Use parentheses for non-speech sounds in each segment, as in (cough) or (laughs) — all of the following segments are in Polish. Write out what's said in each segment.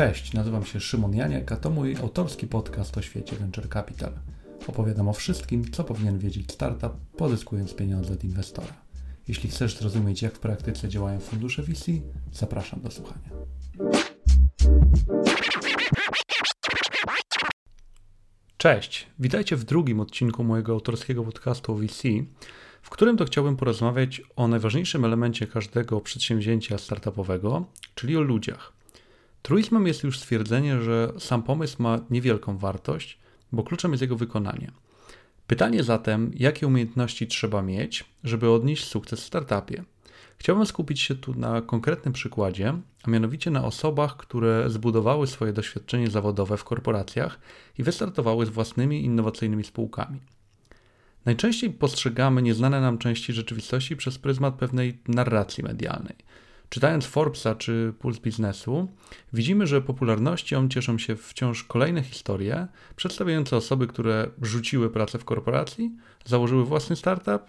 Cześć, nazywam się Szymon Janiak, a to mój autorski podcast o świecie Venture Capital. Opowiadam o wszystkim, co powinien wiedzieć startup, pozyskując pieniądze od inwestora. Jeśli chcesz zrozumieć, jak w praktyce działają fundusze VC, zapraszam do słuchania. Cześć, witajcie w drugim odcinku mojego autorskiego podcastu o VC, w którym to chciałbym porozmawiać o najważniejszym elemencie każdego przedsięwzięcia startupowego, czyli o ludziach. Truizmem jest już stwierdzenie, że sam pomysł ma niewielką wartość, bo kluczem jest jego wykonanie. Pytanie zatem, jakie umiejętności trzeba mieć, żeby odnieść sukces w startupie? Chciałbym skupić się tu na konkretnym przykładzie, a mianowicie na osobach, które zbudowały swoje doświadczenie zawodowe w korporacjach i wystartowały z własnymi innowacyjnymi spółkami. Najczęściej postrzegamy nieznane nam części rzeczywistości przez pryzmat pewnej narracji medialnej. Czytając Forbesa czy Puls Biznesu, widzimy, że popularnością cieszą się wciąż kolejne historie przedstawiające osoby, które rzuciły pracę w korporacji, założyły własny startup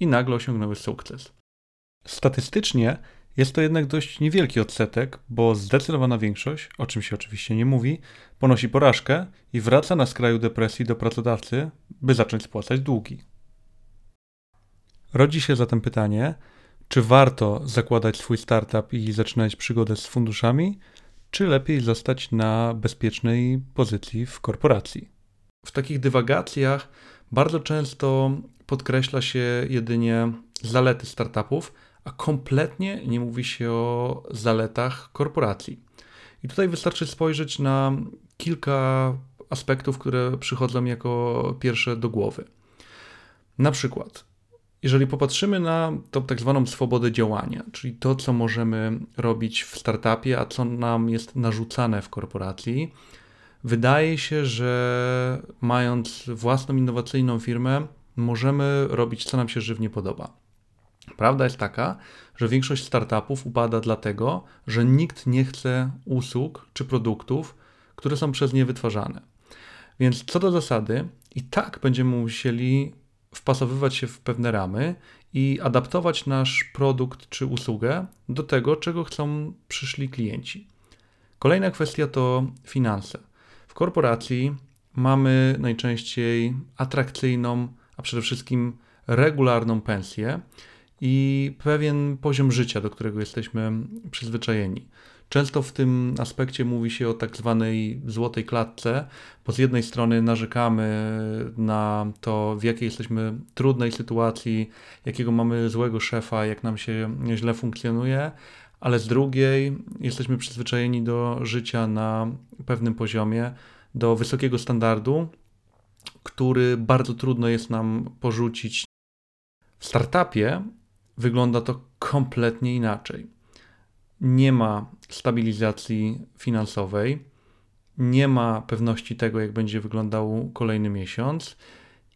i nagle osiągnęły sukces. Statystycznie jest to jednak dość niewielki odsetek, bo zdecydowana większość, o czym się oczywiście nie mówi, ponosi porażkę i wraca na skraju depresji do pracodawcy, by zacząć spłacać długi. Rodzi się zatem pytanie, czy warto zakładać swój startup i zaczynać przygodę z funduszami, czy lepiej zostać na bezpiecznej pozycji w korporacji? W takich dywagacjach bardzo często podkreśla się jedynie zalety startupów, a kompletnie nie mówi się o zaletach korporacji. I tutaj wystarczy spojrzeć na kilka aspektów, które przychodzą jako pierwsze do głowy. Na przykład, jeżeli popatrzymy na tą tak zwaną swobodę działania, czyli to, co możemy robić w startupie, a co nam jest narzucane w korporacji, wydaje się, że mając własną innowacyjną firmę, możemy robić, co nam się żywnie podoba. Prawda jest taka, że większość startupów upada dlatego, że nikt nie chce usług czy produktów, które są przez nie wytwarzane. Więc co do zasady, i tak będziemy musieli wpasowywać się w pewne ramy i adaptować nasz produkt czy usługę do tego, czego chcą przyszli klienci. Kolejna kwestia to finanse. W korporacji mamy najczęściej atrakcyjną, a przede wszystkim regularną pensję i pewien poziom życia, do którego jesteśmy przyzwyczajeni. Często w tym aspekcie mówi się o tak zwanej złotej klatce, bo z jednej strony narzekamy na to, w jakiej jesteśmy trudnej sytuacji, jakiego mamy złego szefa, jak nam się źle funkcjonuje, ale z drugiej jesteśmy przyzwyczajeni do życia na pewnym poziomie, do wysokiego standardu, który bardzo trudno jest nam porzucić. W startupie wygląda to kompletnie inaczej nie ma stabilizacji finansowej, nie ma pewności tego, jak będzie wyglądał kolejny miesiąc.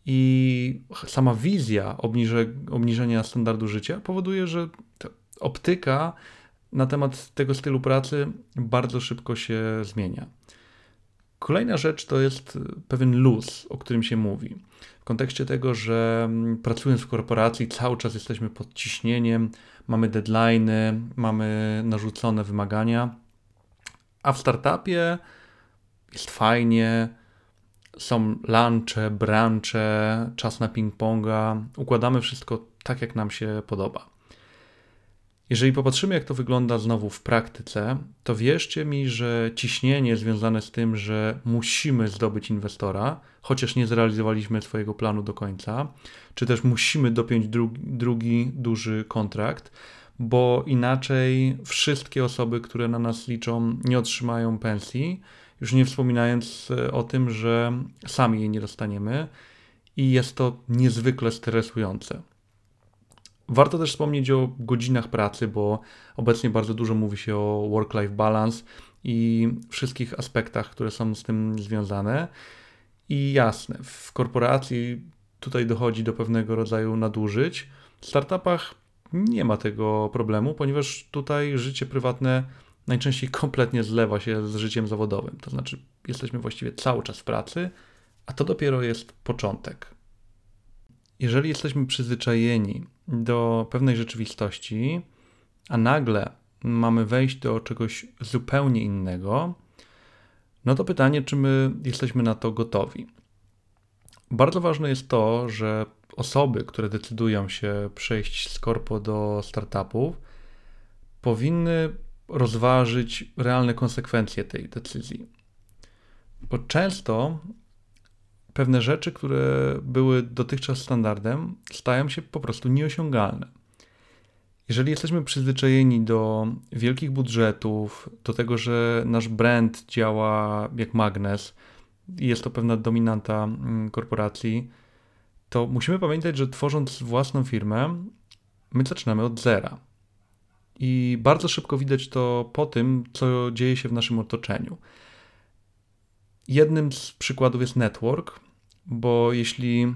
I sama wizja obniże, obniżenia standardu życia powoduje, że optyka na temat tego stylu pracy bardzo szybko się zmienia. Kolejna rzecz to jest pewien luz, o którym się mówi. W kontekście tego, że mm, pracując w korporacji cały czas jesteśmy pod ciśnieniem, mamy deadlines, mamy narzucone wymagania, a w startupie jest fajnie, są lunche, branche, czas na ping-ponga, układamy wszystko tak, jak nam się podoba. Jeżeli popatrzymy, jak to wygląda znowu w praktyce, to wierzcie mi, że ciśnienie związane z tym, że musimy zdobyć inwestora, chociaż nie zrealizowaliśmy swojego planu do końca, czy też musimy dopiąć drugi, drugi duży kontrakt, bo inaczej wszystkie osoby, które na nas liczą, nie otrzymają pensji, już nie wspominając e, o tym, że sami jej nie dostaniemy i jest to niezwykle stresujące. Warto też wspomnieć o godzinach pracy, bo obecnie bardzo dużo mówi się o work-life balance i wszystkich aspektach, które są z tym związane. I jasne, w korporacji tutaj dochodzi do pewnego rodzaju nadużyć. W startupach nie ma tego problemu, ponieważ tutaj życie prywatne najczęściej (laughs) kompletnie zlewa się z życiem zawodowym. To znaczy, jesteśmy właściwie cały czas w pracy, a to dopiero jest początek. Jeżeli jesteśmy przyzwyczajeni do pewnej rzeczywistości, a nagle mamy wejść do czegoś zupełnie innego, No to pytanie, czy my jesteśmy na to gotowi. Bardzo ważne jest to, że osoby, które decydują się przejść z korpo do startupów, powinny rozważyć realne konsekwencje tej decyzji. Bo często pewne rzeczy, które były dotychczas standardem, stają się po prostu nieosiągalne. Jeżeli jesteśmy przyzwyczajeni do wielkich budżetów, do tego, że nasz brand działa jak magnes i jest to pewna dominanta mm, korporacji, to musimy pamiętać, że tworząc własną firmę, my zaczynamy od zera. I bardzo szybko widać to po tym, co dzieje się w naszym otoczeniu. Jednym z przykładów jest network, bo jeśli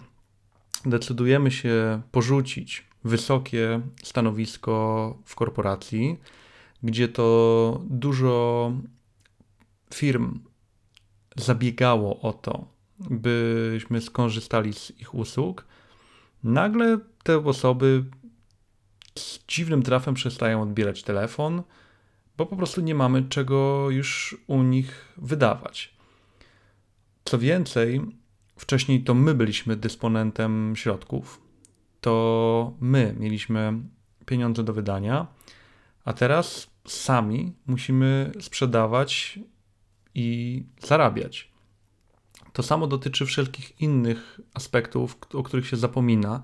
decydujemy się porzucić wysokie stanowisko w korporacji, gdzie to dużo firm zabiegało o to, byśmy skorzystali z ich usług, nagle te osoby z dziwnym trafem przestają odbierać telefon, bo po prostu nie mamy czego już u nich wydawać. Co więcej, wcześniej to my byliśmy dysponentem środków, to my mieliśmy pieniądze do wydania, a teraz sami musimy sprzedawać i zarabiać. To samo dotyczy wszelkich innych aspektów, o których się zapomina.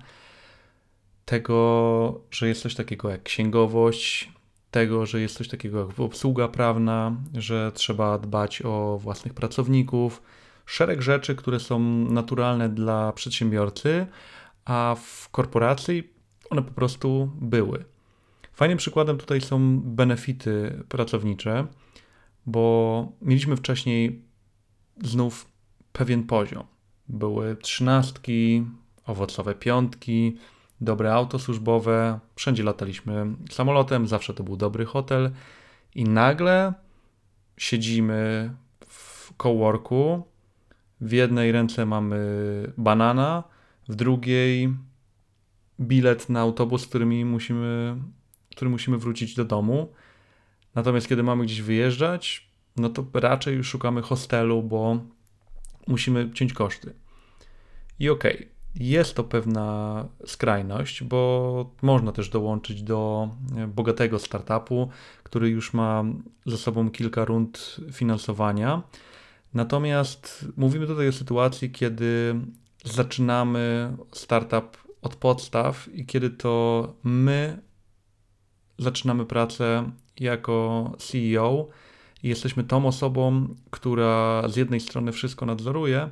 Tego, że jest coś takiego jak księgowość, tego, że jest coś takiego jak obsługa prawna, że trzeba dbać o własnych pracowników, szereg rzeczy, które są naturalne dla przedsiębiorcy, a w korporacji one po prostu były. Fajnym przykładem tutaj są benefity pracownicze, bo mieliśmy wcześniej znów pewien poziom. Były trzynastki, owocowe piątki, dobre auto służbowe, wszędzie lataliśmy samolotem, zawsze to był dobry hotel i nagle siedzimy w coworku, w jednej ręce mamy banana, w drugiej bilet na autobus, którymi musimy, który musimy wrócić do domu. Natomiast kiedy mamy gdzieś wyjeżdżać, no to raczej szukamy hostelu, bo musimy ciąć koszty. I okej, okay, jest to pewna skrajność, bo można też dołączyć do bogatego startupu, który już ma za sobą kilka rund finansowania. Natomiast mówimy tutaj o sytuacji, kiedy zaczynamy startup od podstaw i kiedy to my zaczynamy pracę jako CEO i jesteśmy tą osobą, która z jednej strony wszystko nadzoruje,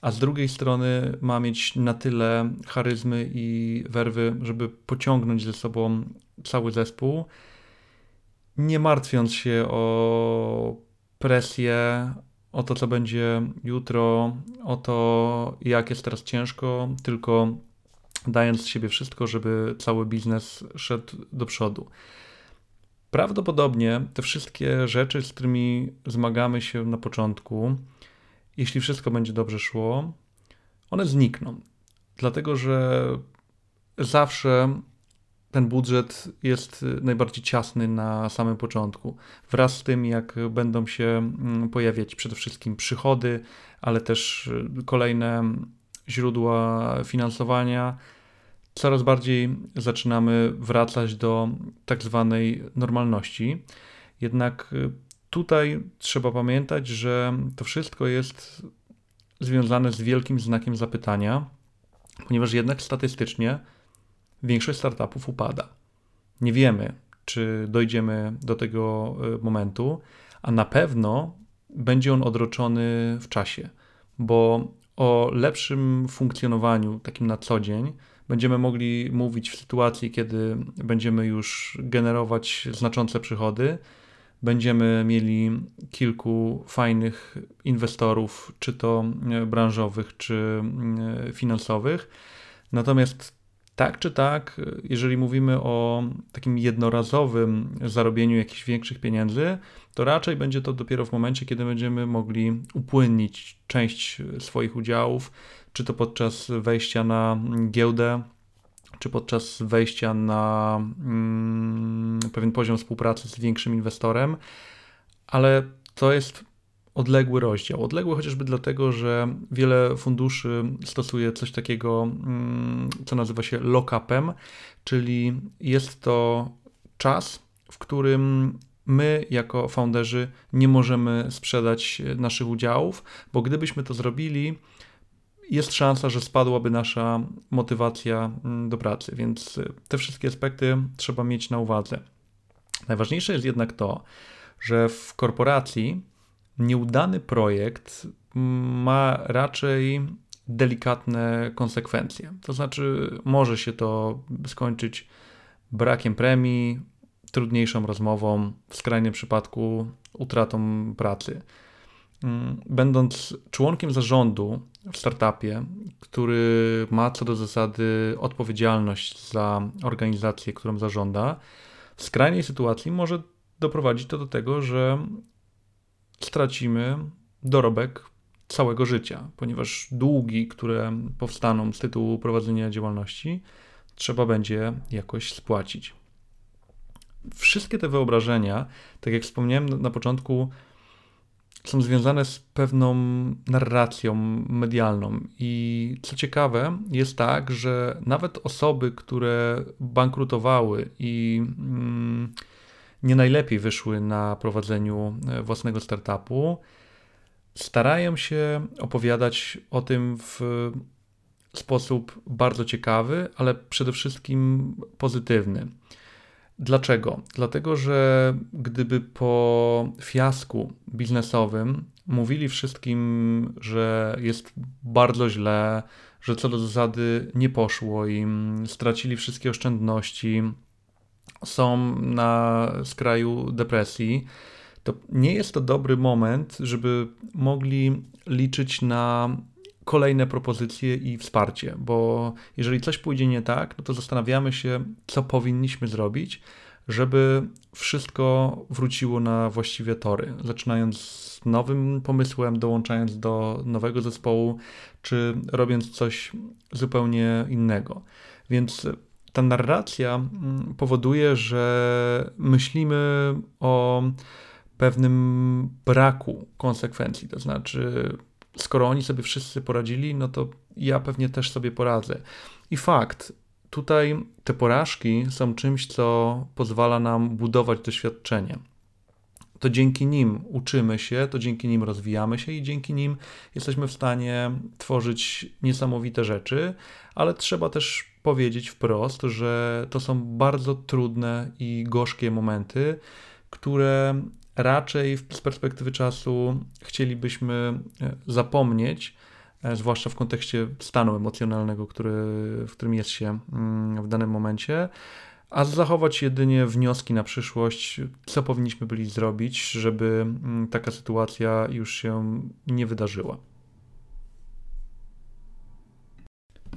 a z drugiej strony ma mieć na tyle charyzmy i werwy, żeby pociągnąć ze sobą cały zespół, nie martwiąc się o presję, o to, co będzie jutro, o to, jak jest teraz ciężko, tylko dając z siebie wszystko, żeby cały biznes szedł do przodu. Prawdopodobnie te wszystkie rzeczy, z którymi zmagamy się na początku, jeśli wszystko będzie dobrze szło, one znikną. Dlatego, że zawsze ten budżet jest najbardziej ciasny na samym początku. Wraz z tym, jak będą się mm, pojawiać przede wszystkim przychody, ale też kolejne źródła finansowania, coraz bardziej zaczynamy wracać do tak zwanej normalności. Jednak y, tutaj trzeba pamiętać, że to wszystko jest związane z wielkim znakiem zapytania, ponieważ jednak statystycznie większość startupów upada. Nie wiemy, czy dojdziemy do tego y, momentu, a na pewno będzie on odroczony w czasie, bo o lepszym funkcjonowaniu, takim na co dzień, będziemy mogli mówić w sytuacji, kiedy będziemy już generować znaczące przychody, będziemy mieli kilku fajnych inwestorów, czy to e, branżowych, czy e, finansowych. Natomiast tak czy tak, jeżeli mówimy o takim jednorazowym zarobieniu jakichś większych pieniędzy, to raczej będzie to dopiero w momencie, kiedy będziemy mogli upłynnić część swoich udziałów, czy to podczas wejścia na giełdę, czy podczas wejścia na mm, pewien poziom współpracy z większym inwestorem, ale to jest odległy rozdział. Odległy chociażby dlatego, że wiele funduszy stosuje coś takiego, mm, co nazywa się lock-upem, czyli jest to czas, w którym my, jako founderzy, nie możemy sprzedać naszych udziałów, bo gdybyśmy to zrobili, jest szansa, że spadłaby nasza motywacja mm, do pracy, więc te wszystkie aspekty trzeba mieć na uwadze. Najważniejsze jest jednak to, że w korporacji nieudany projekt ma raczej delikatne konsekwencje. To znaczy, może się to skończyć brakiem premii, trudniejszą rozmową, w skrajnym przypadku utratą pracy. Będąc członkiem zarządu w startupie, który ma co do zasady odpowiedzialność za organizację, którą zarządza, w skrajnej sytuacji może doprowadzić to do tego, że stracimy dorobek całego życia, ponieważ długi, które powstaną z tytułu prowadzenia działalności, trzeba będzie jakoś spłacić. Wszystkie te wyobrażenia, tak jak wspomniałem na początku, są związane z pewną narracją medialną. I co ciekawe, jest tak, że nawet osoby, które bankrutowały i mm, nie najlepiej wyszły na prowadzeniu e, własnego startupu, starają się opowiadać o tym w sposób bardzo ciekawy, ale przede wszystkim pozytywny. Dlaczego? Dlatego, że gdyby po fiasku biznesowym mówili wszystkim, że jest bardzo źle, że co do zasady nie poszło im, stracili wszystkie oszczędności, są na skraju depresji, to nie jest to dobry moment, żeby mogli liczyć na kolejne propozycje i wsparcie, bo jeżeli coś pójdzie nie tak, no to zastanawiamy się, co powinniśmy zrobić, żeby wszystko wróciło na właściwe tory, zaczynając z nowym pomysłem, dołączając do nowego zespołu, czy robiąc coś zupełnie innego. Więc ta narracja mm, powoduje, że myślimy o pewnym braku konsekwencji. To znaczy, skoro oni sobie wszyscy poradzili, no to ja pewnie też sobie poradzę. I fakt, tutaj te porażki są czymś, co pozwala nam budować doświadczenie. To dzięki nim uczymy się, to dzięki nim rozwijamy się i dzięki nim jesteśmy w stanie tworzyć niesamowite rzeczy, ale trzeba też powiedzieć wprost, że to są bardzo trudne i gorzkie momenty, które raczej z perspektywy czasu chcielibyśmy e, zapomnieć, e, zwłaszcza w kontekście stanu emocjonalnego, który, w którym jest się mm, w danym momencie, a zachować jedynie wnioski na przyszłość, co powinniśmy byli zrobić, żeby mm, taka sytuacja już się nie wydarzyła.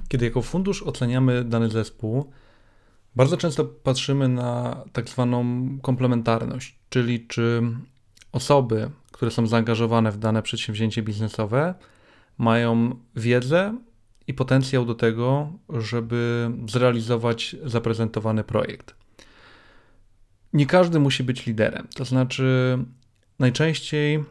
Kiedy jako fundusz oceniamy dany zespół, bardzo często patrzymy na tak zwaną komplementarność, czyli czy osoby, które są zaangażowane w dane przedsięwzięcie biznesowe, mają wiedzę i potencjał do tego, żeby zrealizować zaprezentowany projekt. Nie każdy musi być liderem, to znaczy najczęściej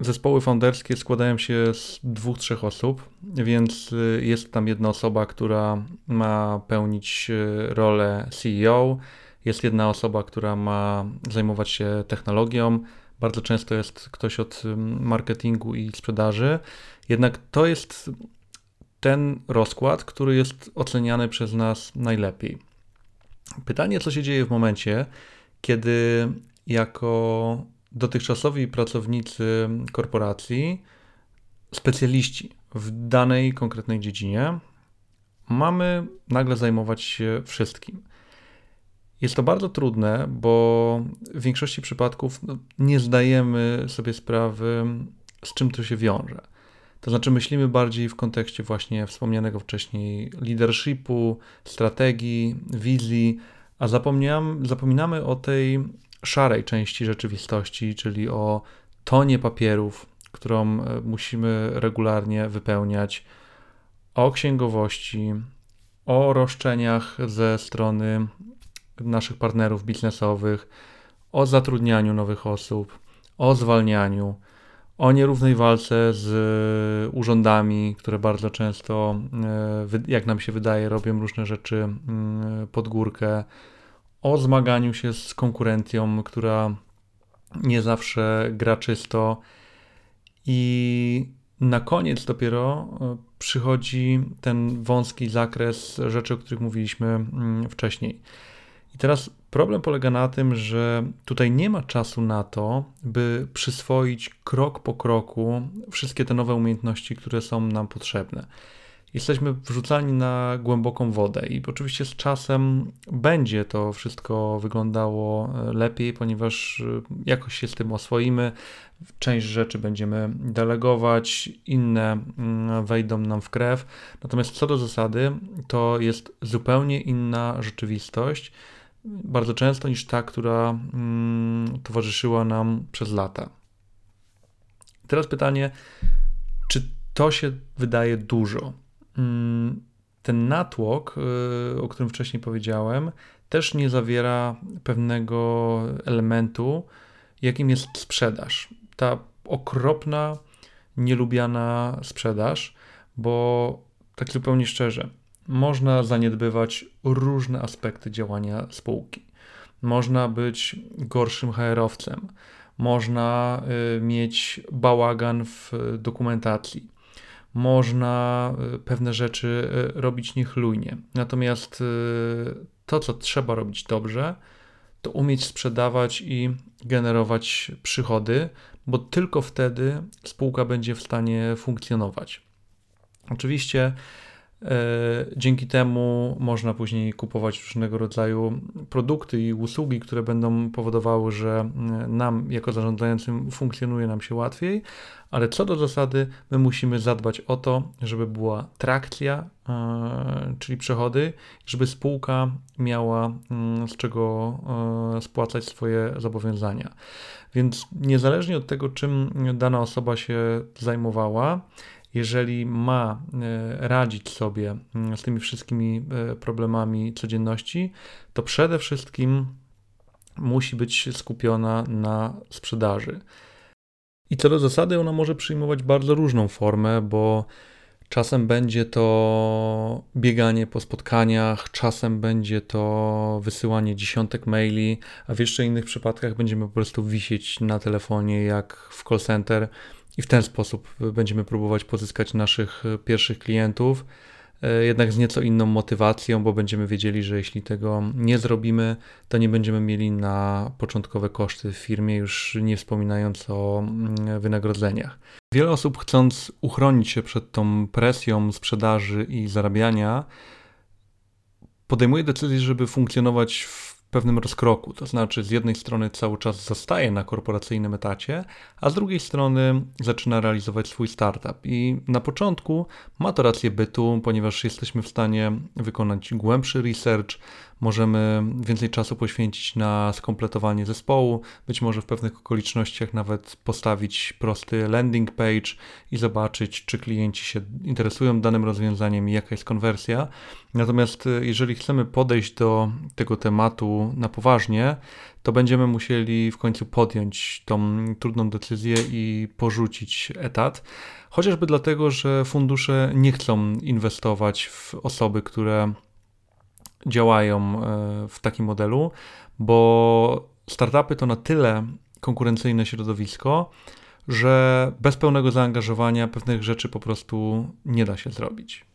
Zespoły founderskie składają się z dwóch, trzech osób, więc jest tam jedna osoba, która ma pełnić y, rolę CEO, jest jedna osoba, która ma zajmować się technologią, bardzo często jest ktoś od marketingu i sprzedaży. Jednak to jest ten rozkład, który jest oceniany przez nas najlepiej. Pytanie, co się dzieje w momencie, kiedy jako dotychczasowi pracownicy korporacji, specjaliści w danej konkretnej dziedzinie, mamy nagle zajmować się wszystkim. Jest to bardzo trudne, bo w większości przypadków no, nie zdajemy sobie sprawy, z czym to się wiąże. To znaczy, myślimy bardziej w kontekście właśnie wspomnianego wcześniej leadershipu, strategii, wizji, a zapominamy o tej szarej części rzeczywistości, czyli o tonie papierów, którą e, musimy regularnie wypełniać, o księgowości, o roszczeniach ze strony naszych partnerów biznesowych, o zatrudnianiu nowych osób, o zwalnianiu, o nierównej walce z urządami, które bardzo często, jak nam się wydaje, robią różne rzeczy mm, pod górkę, o zmaganiu się z konkurencją, która nie zawsze gra czysto. I na koniec dopiero e, przychodzi ten wąski zakres rzeczy, o których mówiliśmy mm, wcześniej. I teraz problem polega na tym, że tutaj nie ma czasu na to, by przyswoić krok po kroku wszystkie te nowe umiejętności, które są nam potrzebne jesteśmy wrzucani na głęboką wodę i oczywiście z czasem będzie to wszystko wyglądało e, lepiej, ponieważ e, jakoś się z tym oswoimy. Część rzeczy będziemy delegować, inne mm, wejdą nam w krew. Natomiast co do zasady, to jest zupełnie inna rzeczywistość, bardzo często niż ta, która mm, towarzyszyła nam przez lata. Teraz pytanie, czy to się wydaje dużo? Mm, ten natłok, y, o którym wcześniej powiedziałem, też nie zawiera pewnego elementu, jakim jest sprzedaż. Ta okropna, nielubiana sprzedaż, bo tak zupełnie szczerze, można zaniedbywać różne aspekty działania spółki. Można być gorszym HR-owcem, można y, mieć bałagan w dokumentacji, można y, pewne rzeczy y, robić niechlujnie. Natomiast y, to, co trzeba robić dobrze, to umieć sprzedawać i generować przychody, bo tylko wtedy spółka będzie w stanie funkcjonować. Oczywiście dzięki temu można później kupować różnego rodzaju produkty i usługi, które będą powodowały, że e, nam, jako zarządzającym, funkcjonuje nam się łatwiej, ale co do zasady, my musimy zadbać o to, żeby była trakcja, e, czyli przychody, żeby spółka miała mm, z czego spłacać swoje zobowiązania. Więc niezależnie od tego, czym dana osoba się zajmowała, jeżeli ma e, radzić sobie mm, z tymi wszystkimi e, problemami codzienności, to przede wszystkim musi być skupiona na sprzedaży. I co do zasady, ona może przyjmować bardzo różną formę, bo czasem będzie to bieganie po spotkaniach, czasem będzie to wysyłanie dziesiątek maili, a w jeszcze innych przypadkach będziemy po prostu wisieć na telefonie jak w call center i w ten sposób będziemy próbować pozyskać naszych e, pierwszych klientów, e, jednak z nieco inną motywacją, bo będziemy wiedzieli, że jeśli tego nie zrobimy, to nie będziemy mieli na początkowe koszty w firmie, już nie wspominając o mm, wynagrodzeniach. Wiele osób, chcąc uchronić się przed tą presją sprzedaży i zarabiania, podejmuje decyzję, żeby funkcjonować w pewnym rozkroku. To znaczy, z jednej strony cały czas zostaje na korporacyjnym etacie, a z drugiej strony zaczyna realizować swój startup. I na początku ma to rację bytu, ponieważ jesteśmy w stanie wykonać głębszy research, możemy więcej czasu poświęcić na skompletowanie zespołu, być może w pewnych okolicznościach nawet postawić prosty landing page i zobaczyć, czy klienci się interesują danym rozwiązaniem i jaka jest konwersja. Natomiast e, jeżeli chcemy podejść do tego tematu na poważnie, to będziemy musieli w końcu podjąć tą trudną decyzję i porzucić etat. Chociażby dlatego, że fundusze nie chcą inwestować w osoby, które działają e, w takim modelu, bo startupy to na tyle konkurencyjne środowisko, że bez pełnego zaangażowania pewnych rzeczy po prostu nie da się zrobić.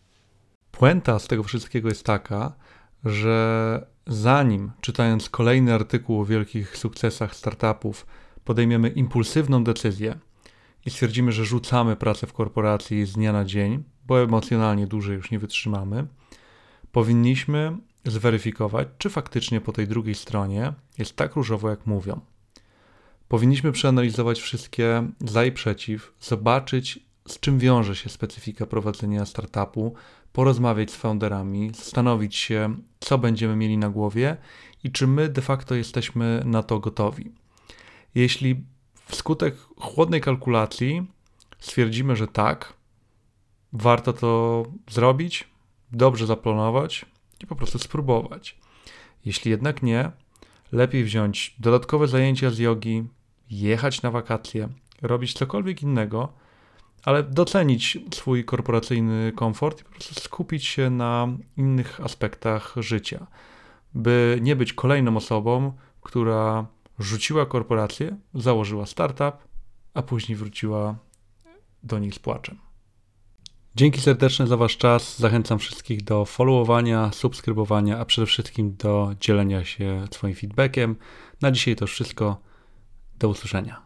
Puenta z tego wszystkiego jest taka, że zanim czytając kolejny artykuł o wielkich sukcesach startupów, podejmiemy impulsywną decyzję i stwierdzimy, że rzucamy pracę w korporacji z dnia na dzień, bo emocjonalnie dłużej już nie wytrzymamy, powinniśmy zweryfikować, czy faktycznie po tej drugiej stronie jest tak różowo, jak mówią. Powinniśmy przeanalizować wszystkie za i przeciw, zobaczyć, z czym wiąże się specyfika prowadzenia startupu, porozmawiać z founderami, zastanowić się, co będziemy mieli na głowie i czy my de facto jesteśmy na to gotowi. Jeśli wskutek chłodnej kalkulacji stwierdzimy, że tak, warto to zrobić, dobrze zaplanować, i po prostu spróbować. Jeśli jednak nie, lepiej wziąć dodatkowe zajęcia z jogi, jechać na wakacje, robić cokolwiek innego, ale docenić swój korporacyjny komfort i po prostu skupić się na innych aspektach życia, by nie być kolejną osobą, która rzuciła korporację, założyła startup, a później wróciła do nich z płaczem. Dzięki serdeczne za Wasz czas. Zachęcam wszystkich do followowania, subskrybowania, a przede wszystkim do dzielenia się swoim feedbackiem. Na dzisiaj to wszystko. Do usłyszenia.